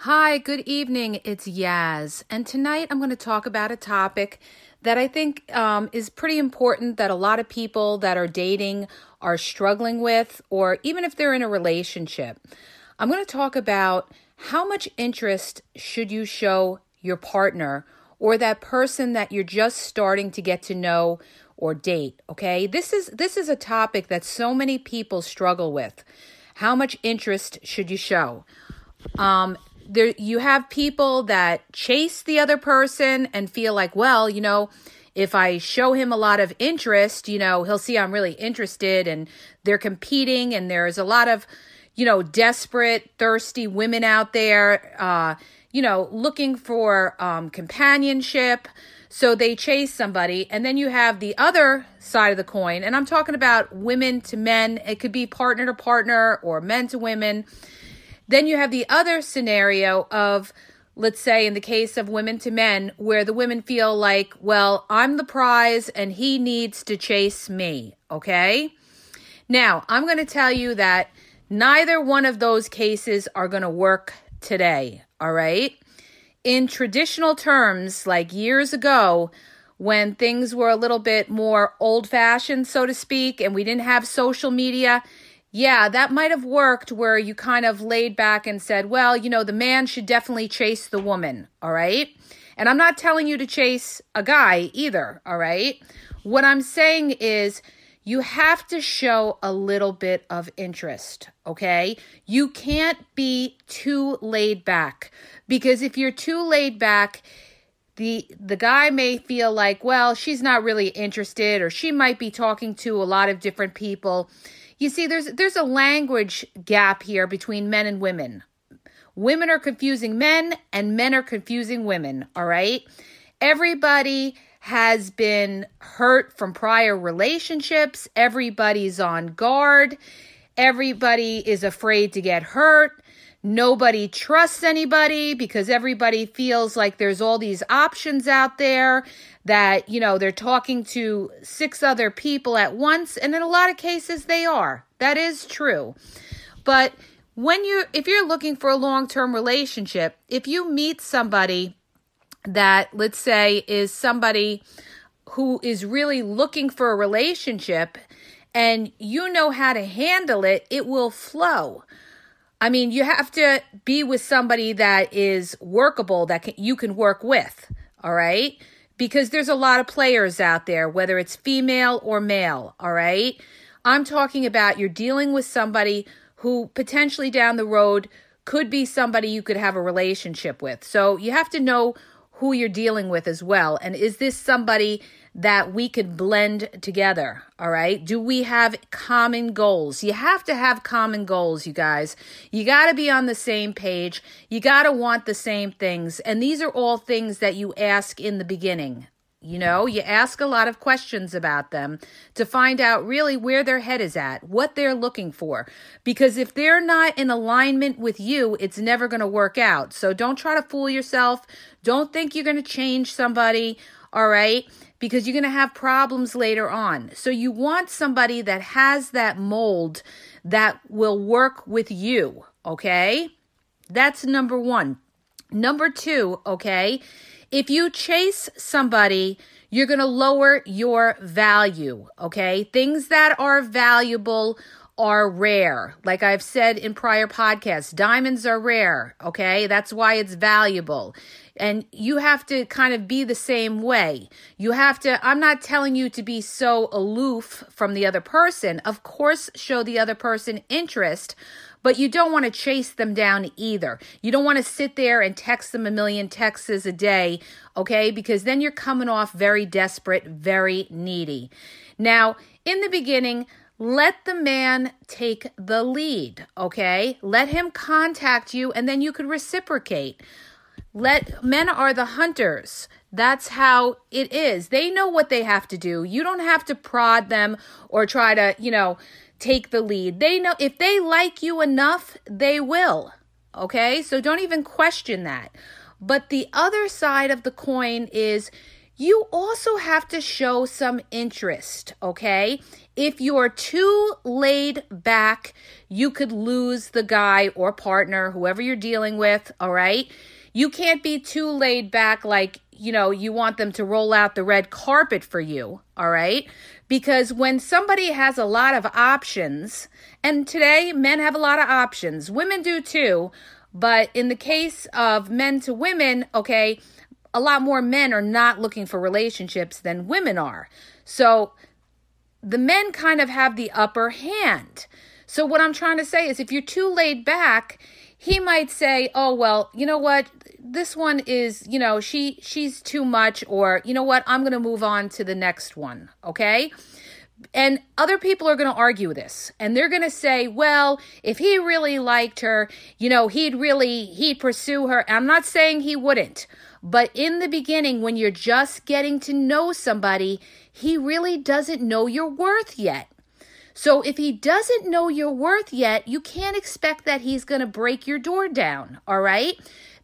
Hi, good evening. It's Yaz. And tonight I'm going to talk about a topic that I think um, is pretty important that a lot of people that are dating are struggling with, or even if they're in a relationship. I'm going to talk about how much interest should you show your partner or that person that you're just starting to get to know or date okay this is this is a topic that so many people struggle with how much interest should you show um there you have people that chase the other person and feel like well you know if i show him a lot of interest you know he'll see i'm really interested and they're competing and there's a lot of you know desperate thirsty women out there uh you know looking for um companionship. So they chase somebody and then you have the other side of the coin. And i'm talking about women to men. It could be partner to partner or men to women then you have the other scenario of, let's say, in the case of women to men, where the women feel like, well, I'm the prize and he needs to chase me. Okay. Now, I'm going to tell you that neither one of those cases are going to work today. All right. In traditional terms, like years ago, when things were a little bit more old fashioned, so to speak, and we didn't have social media, yeah, that might have worked where you kind of laid back and said, well, you know, the man should definitely chase the woman, all right? And I'm not telling you to chase a guy either, all right? What I'm saying is you have to show a little bit of interest, okay? You can't be too laid back because if you're too laid back, the the guy may feel like, well, she's not really interested or she might be talking to a lot of different people you see, there's there's a language gap here between men and women. Women are confusing men and men are confusing women, all right? Everybody has been hurt from prior relationships. Everybody's on guard. Everybody is afraid to get hurt. Nobody trusts anybody because everybody feels like there's all these options out there that, you know, they're talking to six other people at once. And in a lot of cases, they are. That is true. But when you if you're looking for a long-term relationship, if you meet somebody that let's say is somebody who is really looking for a relationship and you know how to handle it, it will flow. I mean, you have to be with somebody that is workable that can, you can work with, all right? Because there's a lot of players out there, whether it's female or male, all right? I'm talking about you're dealing with somebody who potentially down the road could be somebody you could have a relationship with. So you have to know who you're dealing with as well. And is this somebody that we could blend together? All right. Do we have common goals? You have to have common goals, you guys. You got to be on the same page. You got to want the same things. And these are all things that you ask in the beginning. You know, you ask a lot of questions about them to find out really where their head is at, what they're looking for. Because if they're not in alignment with you, it's never going to work out. So don't try to fool yourself. Don't think you're going to change somebody, all right? Because you're going to have problems later on. So you want somebody that has that mold that will work with you, okay? That's number one. Number two, okay? If you chase somebody, you're going to lower your value, okay? Things that are valuable are rare. Like I've said in prior podcasts, diamonds are rare, okay? That's why it's valuable. And you have to kind of be the same way. You have to, I'm not telling you to be so aloof from the other person. Of course, show the other person interest, but you don't want to chase them down either. You don't want to sit there and text them a million texts a day, okay? Because then you're coming off very desperate, very needy. Now, in the beginning, let the man take the lead, okay? Let him contact you and then you could reciprocate. Let men are the hunters. That's how it is. They know what they have to do. You don't have to prod them or try to, you know, take the lead. They know if they like you enough, they will. Okay? So don't even question that. But the other side of the coin is you also have to show some interest, okay? If you're too laid back, you could lose the guy or partner, whoever you're dealing with, all right? You can't be too laid back like, you know, you want them to roll out the red carpet for you, all right? Because when somebody has a lot of options, and today men have a lot of options, women do too, but in the case of men to women, okay, a lot more men are not looking for relationships than women are. So the men kind of have the upper hand. So what I'm trying to say is if you're too laid back, he might say, "Oh, well, you know what? This one is, you know, she she's too much or you know what? I'm going to move on to the next one." Okay? And other people are going to argue this. And they're going to say, well, if he really liked her, you know, he'd really, he'd pursue her. I'm not saying he wouldn't. But in the beginning, when you're just getting to know somebody, he really doesn't know your worth yet. So if he doesn't know your worth yet, you can't expect that he's going to break your door down, all right?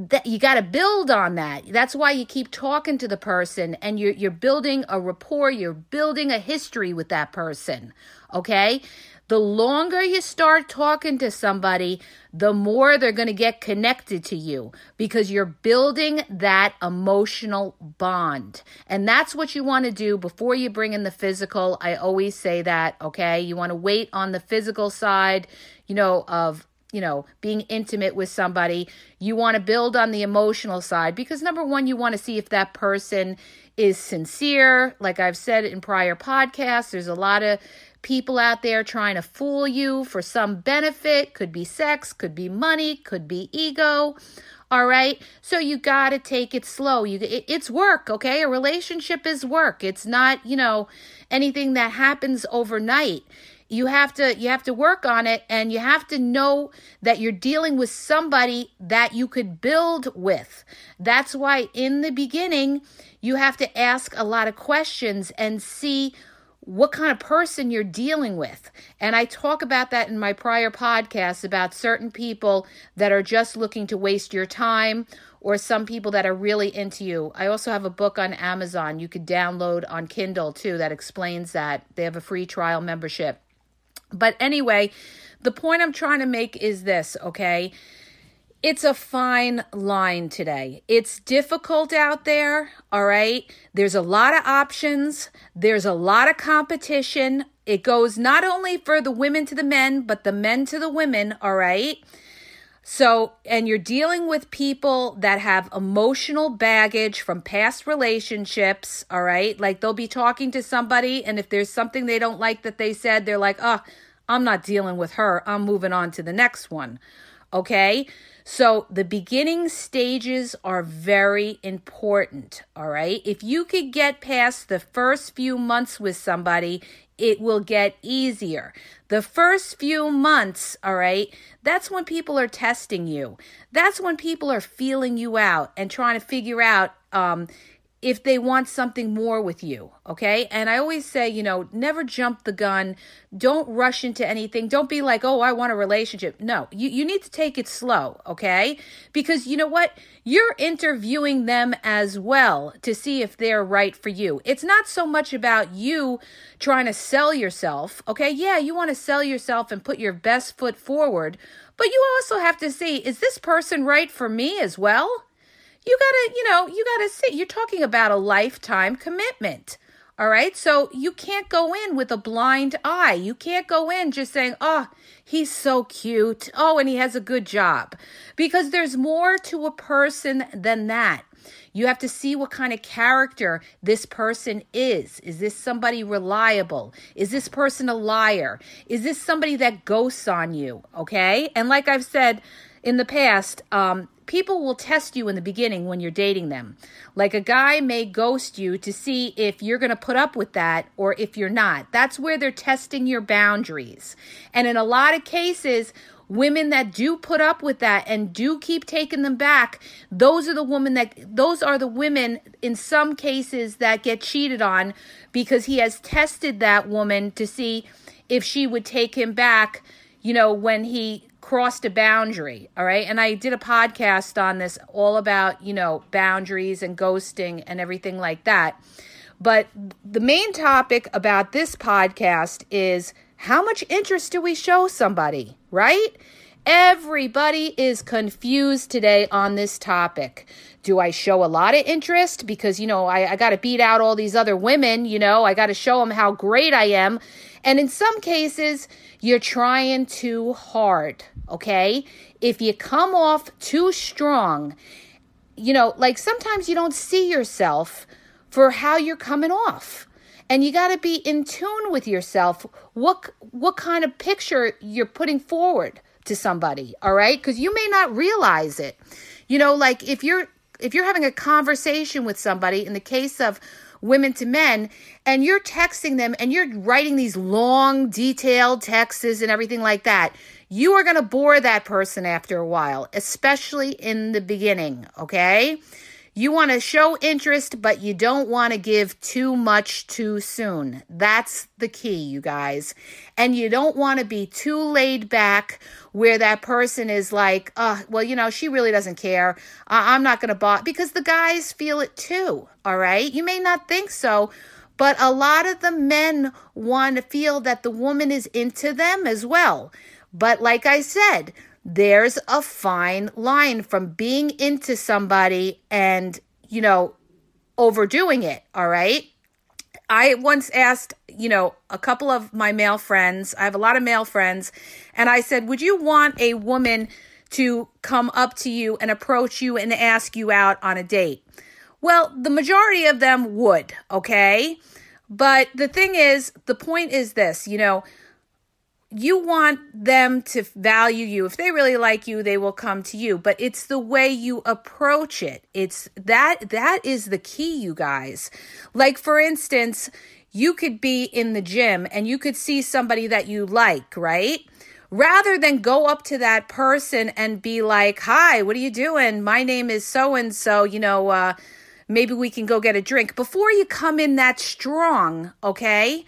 That you got to build on that. That's why you keep talking to the person and you're you're building a rapport, you're building a history with that person, okay? The longer you start talking to somebody, the more they're going to get connected to you because you're building that emotional bond. And that's what you want to do before you bring in the physical. I always say that, okay? You want to wait on the physical side, you know, of you know, being intimate with somebody. You want to build on the emotional side because number one, you want to see if that person is sincere. Like I've said in prior podcasts, there's a lot of people out there trying to fool you for some benefit. Could be sex, could be money, could be ego. All right. So you got to take it slow. You it, it's work, okay? A relationship is work. It's not, you know, anything that happens overnight. You have to you have to work on it and you have to know that you're dealing with somebody that you could build with. That's why in the beginning you have to ask a lot of questions and see what kind of person you're dealing with. And I talk about that in my prior podcasts about certain people that are just looking to waste your time or some people that are really into you. I also have a book on Amazon you could download on Kindle too that explains that. They have a free trial membership. But anyway, the point I'm trying to make is this, okay? it's a fine line today. It's difficult out there, all right? There's a lot of options, there's a lot of competition. It goes not only for the women to the men, but the men to the women, all right? So, and you're dealing with people that have emotional baggage from past relationships, all right? Like they'll be talking to somebody, and if there's something they don't like that they said, they're like, oh, I'm not dealing with her. I'm moving on to the next one, okay? So the beginning stages are very important, all right? If you could get past the first few months with somebody, it will get easier. The first few months, all right, that's when people are testing you. That's when people are feeling you out and trying to figure out um, if they want something more with you, okay? And I always say, you know, never jump the gun. Don't rush into anything. Don't be like, oh, I want a relationship. No, you, you need to take it slow, okay? Because you know what? You're interviewing them as well to see if they're right for you. It's not so much about you trying to sell yourself, okay? Yeah, you want to sell yourself and put your best foot forward, but you also have to see, is this person right for me as well? You gotta, you know, you gotta see. You're talking about a lifetime commitment. All right. So you can't go in with a blind eye. You can't go in just saying, oh, he's so cute. Oh, and he has a good job. Because there's more to a person than that. You have to see what kind of character this person is. Is this somebody reliable? Is this person a liar? Is this somebody that ghosts on you? Okay. And like I've said in the past, um, people will test you in the beginning when you're dating them. Like a guy may ghost you to see if you're going to put up with that or if you're not. That's where they're testing your boundaries. And in a lot of cases, women that do put up with that and do keep taking them back those are the women that those are the women in some cases that get cheated on because he has tested that woman to see if she would take him back you know when he crossed a boundary, all right? And I did a podcast on this all about, you know, boundaries and ghosting and everything like that. But the main topic about this podcast is how much interest do we show somebody, right? Everybody is confused today on this topic. Do I show a lot of interest? Because, you know, I, I got to beat out all these other women, you know, I got to show them how great I am. And in some cases, you're trying too hard, okay? If you come off too strong, you know, like sometimes you don't see yourself for how you're coming off. And you got to be in tune with yourself. What what kind of picture you're putting forward to somebody, all right? Cuz you may not realize it. You know, like if you're if you're having a conversation with somebody in the case of women to men and you're texting them and you're writing these long detailed texts and everything like that you are going to bore that person after a while especially in the beginning okay you want to show interest, but you don't want to give too much too soon. That's the key, you guys. And you don't want to be too laid back where that person is like, uh, well, you know, she really doesn't care. I'm not going to bother because the guys feel it too. All right. You may not think so, but a lot of the men want to feel that the woman is into them as well. But like I said, there's a fine line from being into somebody and, you know, overdoing it. All right. I once asked, you know, a couple of my male friends, I have a lot of male friends, and I said, Would you want a woman to come up to you and approach you and ask you out on a date? Well, the majority of them would, okay? But the thing is, the point is this, you know, you want them to value you. If they really like you, they will come to you, but it's the way you approach it. It's that that is the key, you guys. Like for instance, you could be in the gym and you could see somebody that you like, right? Rather than go up to that person and be like, "Hi, what are you doing? My name is so and so, you know, uh maybe we can go get a drink." Before you come in that strong, okay?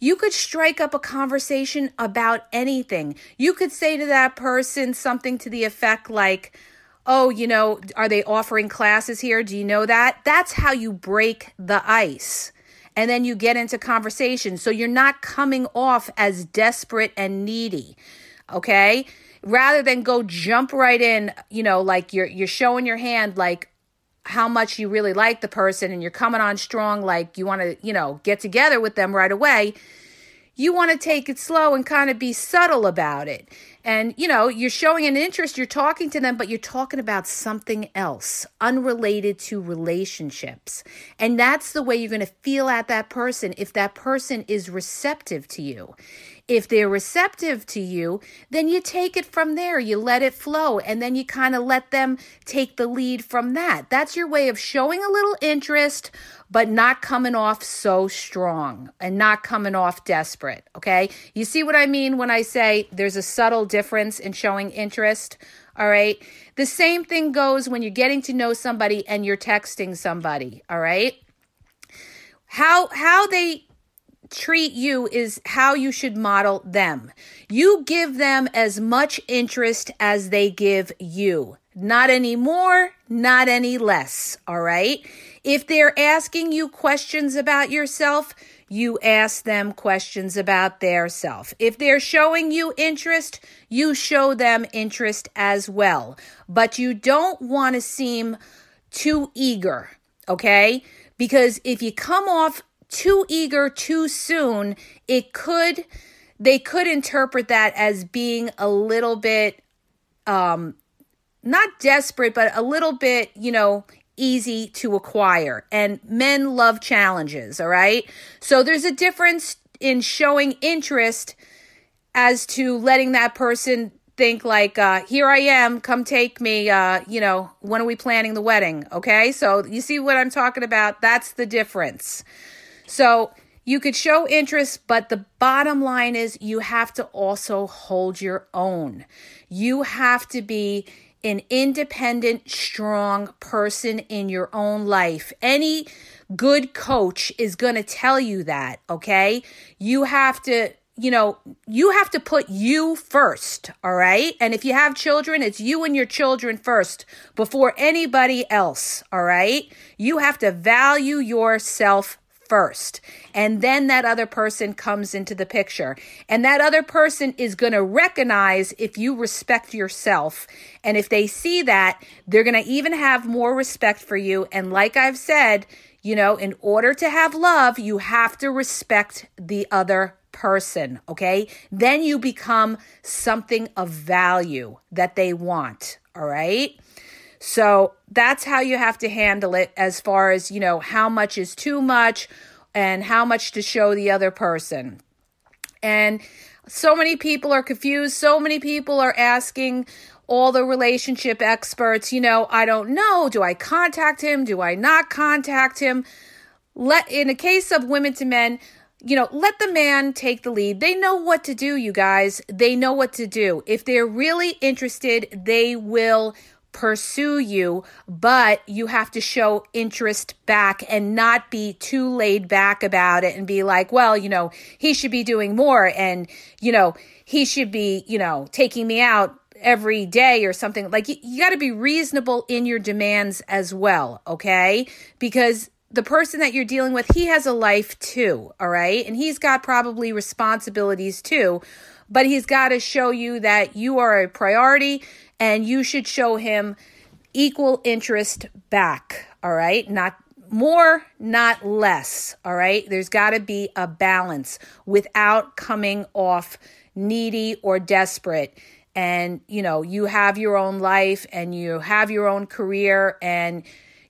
You could strike up a conversation about anything. You could say to that person something to the effect like, Oh, you know, are they offering classes here? Do you know that? That's how you break the ice. And then you get into conversation. So you're not coming off as desperate and needy. Okay? Rather than go jump right in, you know, like you're you're showing your hand like how much you really like the person and you're coming on strong like you want to, you know, get together with them right away. You want to take it slow and kind of be subtle about it. And, you know, you're showing an interest, you're talking to them, but you're talking about something else unrelated to relationships. And that's the way you're going to feel at that person if that person is receptive to you. If they're receptive to you, then you take it from there. You let it flow and then you kind of let them take the lead from that. That's your way of showing a little interest, but not coming off so strong and not coming off desperate. Okay. You see what I mean when I say there's a subtle difference in showing interest? All right. The same thing goes when you're getting to know somebody and you're texting somebody. All right. How, how they treat you is how you should model them. You give them as much interest as they give you. Not any more, not any less. All right. If they're asking you questions about yourself, you ask them questions about their self. If they're showing you interest, you show them interest as well. But you don't want to seem too eager, okay? Because if you come off too eager too soon, it could they could interpret that as being a little bit um not desperate but a little bit, you know, easy to acquire. And men love challenges, all right? So there's a difference in showing interest as to letting that person think like uh here I am come take me uh you know when are we planning the wedding okay so you see what I'm talking about that's the difference so you could show interest, but the bottom line is you have to also hold your own. You have to be an independent, strong person in your own life. Any good coach is going to tell you that, okay? You have to you know, you have to put you first, all right? And if you have children, it's you and your children first before anybody else, all right? You have to value yourself first. And then that other person comes into the picture. And that other person is going to recognize if you respect yourself. And if they see that, they're going to even have more respect for you. And like I've said, you know, in order to have love, you have to respect the other person, okay? Then you become something of value that they want, all right? So that's how you have to handle it as far as, you know, how much is too much and how much to show the other person. And so many people are confused. So many people are asking all the relationship experts, you know, I don't know. Do I contact him? Do I not contact him? Let in a case of women to men, you know, let the man take the lead. They know what to do, you guys. They know what to do. If they're really interested, they will pursue you, but you have to show interest back and not be too laid back about it and be like, well, you know, he should be doing more and, you know, he should be, you know, taking me out every day or something. Like you, you got to be reasonable in your demands as well, okay? Because the person that you're dealing with, he has a life too, all right? And he's got probably responsibilities too, but he's got to show you that you are a priority and you should show him equal interest back, all right? Not more, not less, all right? There's got to be a balance without coming off needy or desperate. And, you know, you have your own life and you have your own career and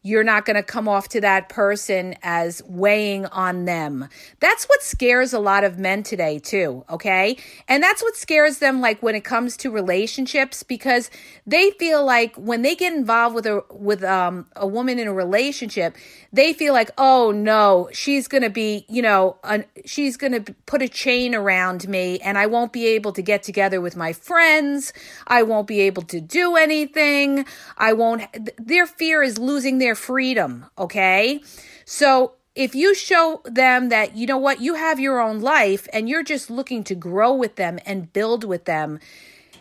you're not going to come off to that person as weighing on them. That's what scares a lot of men today, too. Okay. And that's what scares them, like when it comes to relationships, because they feel like when they get involved with a, with, um, a woman in a relationship, they feel like, oh no, she's going to be, you know, she's going to put a chain around me and I won't be able to get together with my friends. I won't be able to do anything. I won't, their fear is losing their their freedom, okay? So if you show them that, you know what, you have your own life and you're just looking to grow with them and build with them,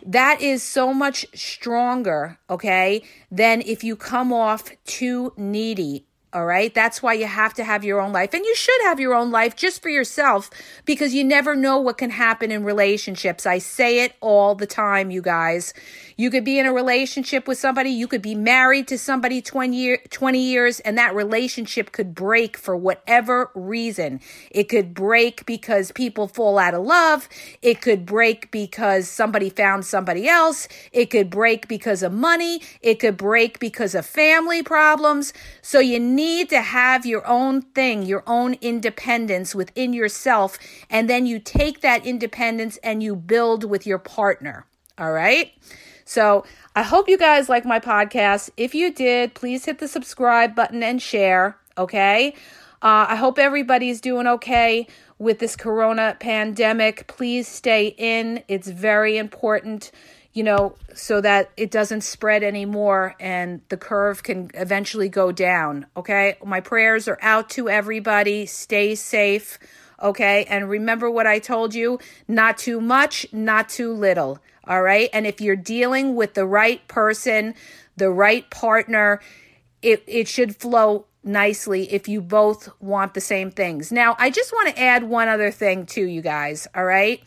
that is so much stronger, okay, than if you come off too needy all right. That's why you have to have your own life. And you should have your own life just for yourself because you never know what can happen in relationships. I say it all the time, you guys. You could be in a relationship with somebody, you could be married to somebody 20, year, 20 years, and that relationship could break for whatever reason. It could break because people fall out of love. It could break because somebody found somebody else. It could break because of money. It could break because of family problems. So you need to have your own thing, your own independence within yourself. And then you take that independence and you build with your partner. All right. So I hope you guys like my podcast. If you did, please hit the subscribe button and share. Okay. Uh, I hope everybody's doing okay with this corona pandemic. Please stay in. It's very important, you know, so that it doesn't spread anymore and the curve can eventually go down. Okay. My prayers are out to everybody. Stay safe. Okay. And remember what I told you not too much, not too little. All right. And if you're dealing with the right person, the right partner, it, it should flow nicely if you both want the same things. Now, I just want to add one other thing to you guys. All right.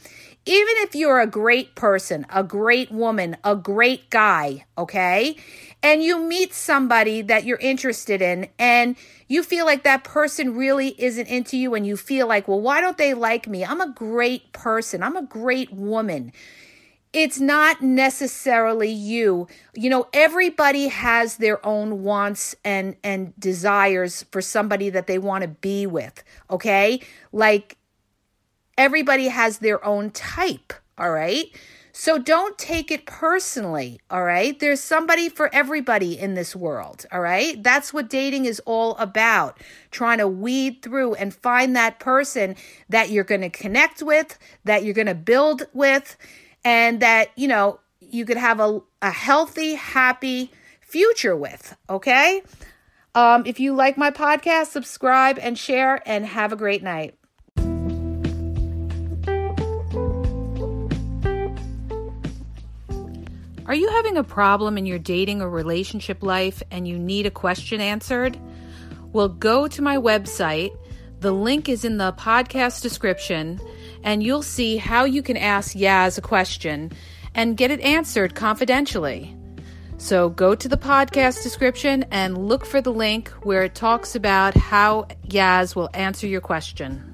Even if you're a great person, a great woman, a great guy, okay, and you meet somebody that you're interested in and you feel like that person really isn't into you and you feel like, well, why don't they like me? I'm a great person. I'm a great woman it's not necessarily you. You know everybody has their own wants and and desires for somebody that they want to be with okay? Like everybody has their own type all right? So don't take it personally all right? There's somebody for everybody in this world all right? That's what dating is all about trying to weed through and find that person that you're going to connect with that you're going to build with and that, you know, you could have a, a healthy, happy future with. Okay. Um, if you like my podcast, subscribe and share, and have a great night. Are you having a problem in your dating or relationship life and you need a question answered? Well, go to my website. The link is in the podcast description and you'll see how you can ask Yaz a question and get it answered confidentially. So go to the podcast description and look for the link where it talks about how Yaz will answer your question.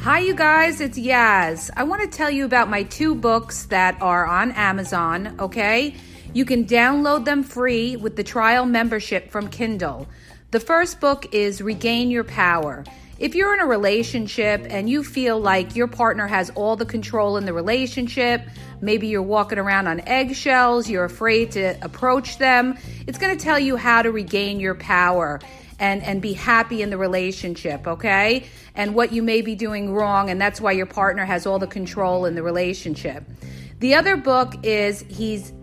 Hi, you guys, it's Yaz. I want to tell you about my two books that are on Amazon, okay? You can download them free with the trial membership from Kindle. The first book is Regain Your Power. If you're in a relationship and you feel like your partner has all the control in the relationship, maybe you're walking around on eggshells, you're afraid to approach them, it's going to tell you how to regain your power and and be happy in the relationship, okay? And what you may be doing wrong and that's why your partner has all the control in the relationship. The other book is he's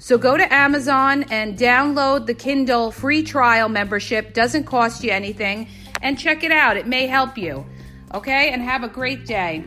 So go to Amazon and download the Kindle free trial membership. Doesn't cost you anything and check it out. It may help you. Okay? And have a great day.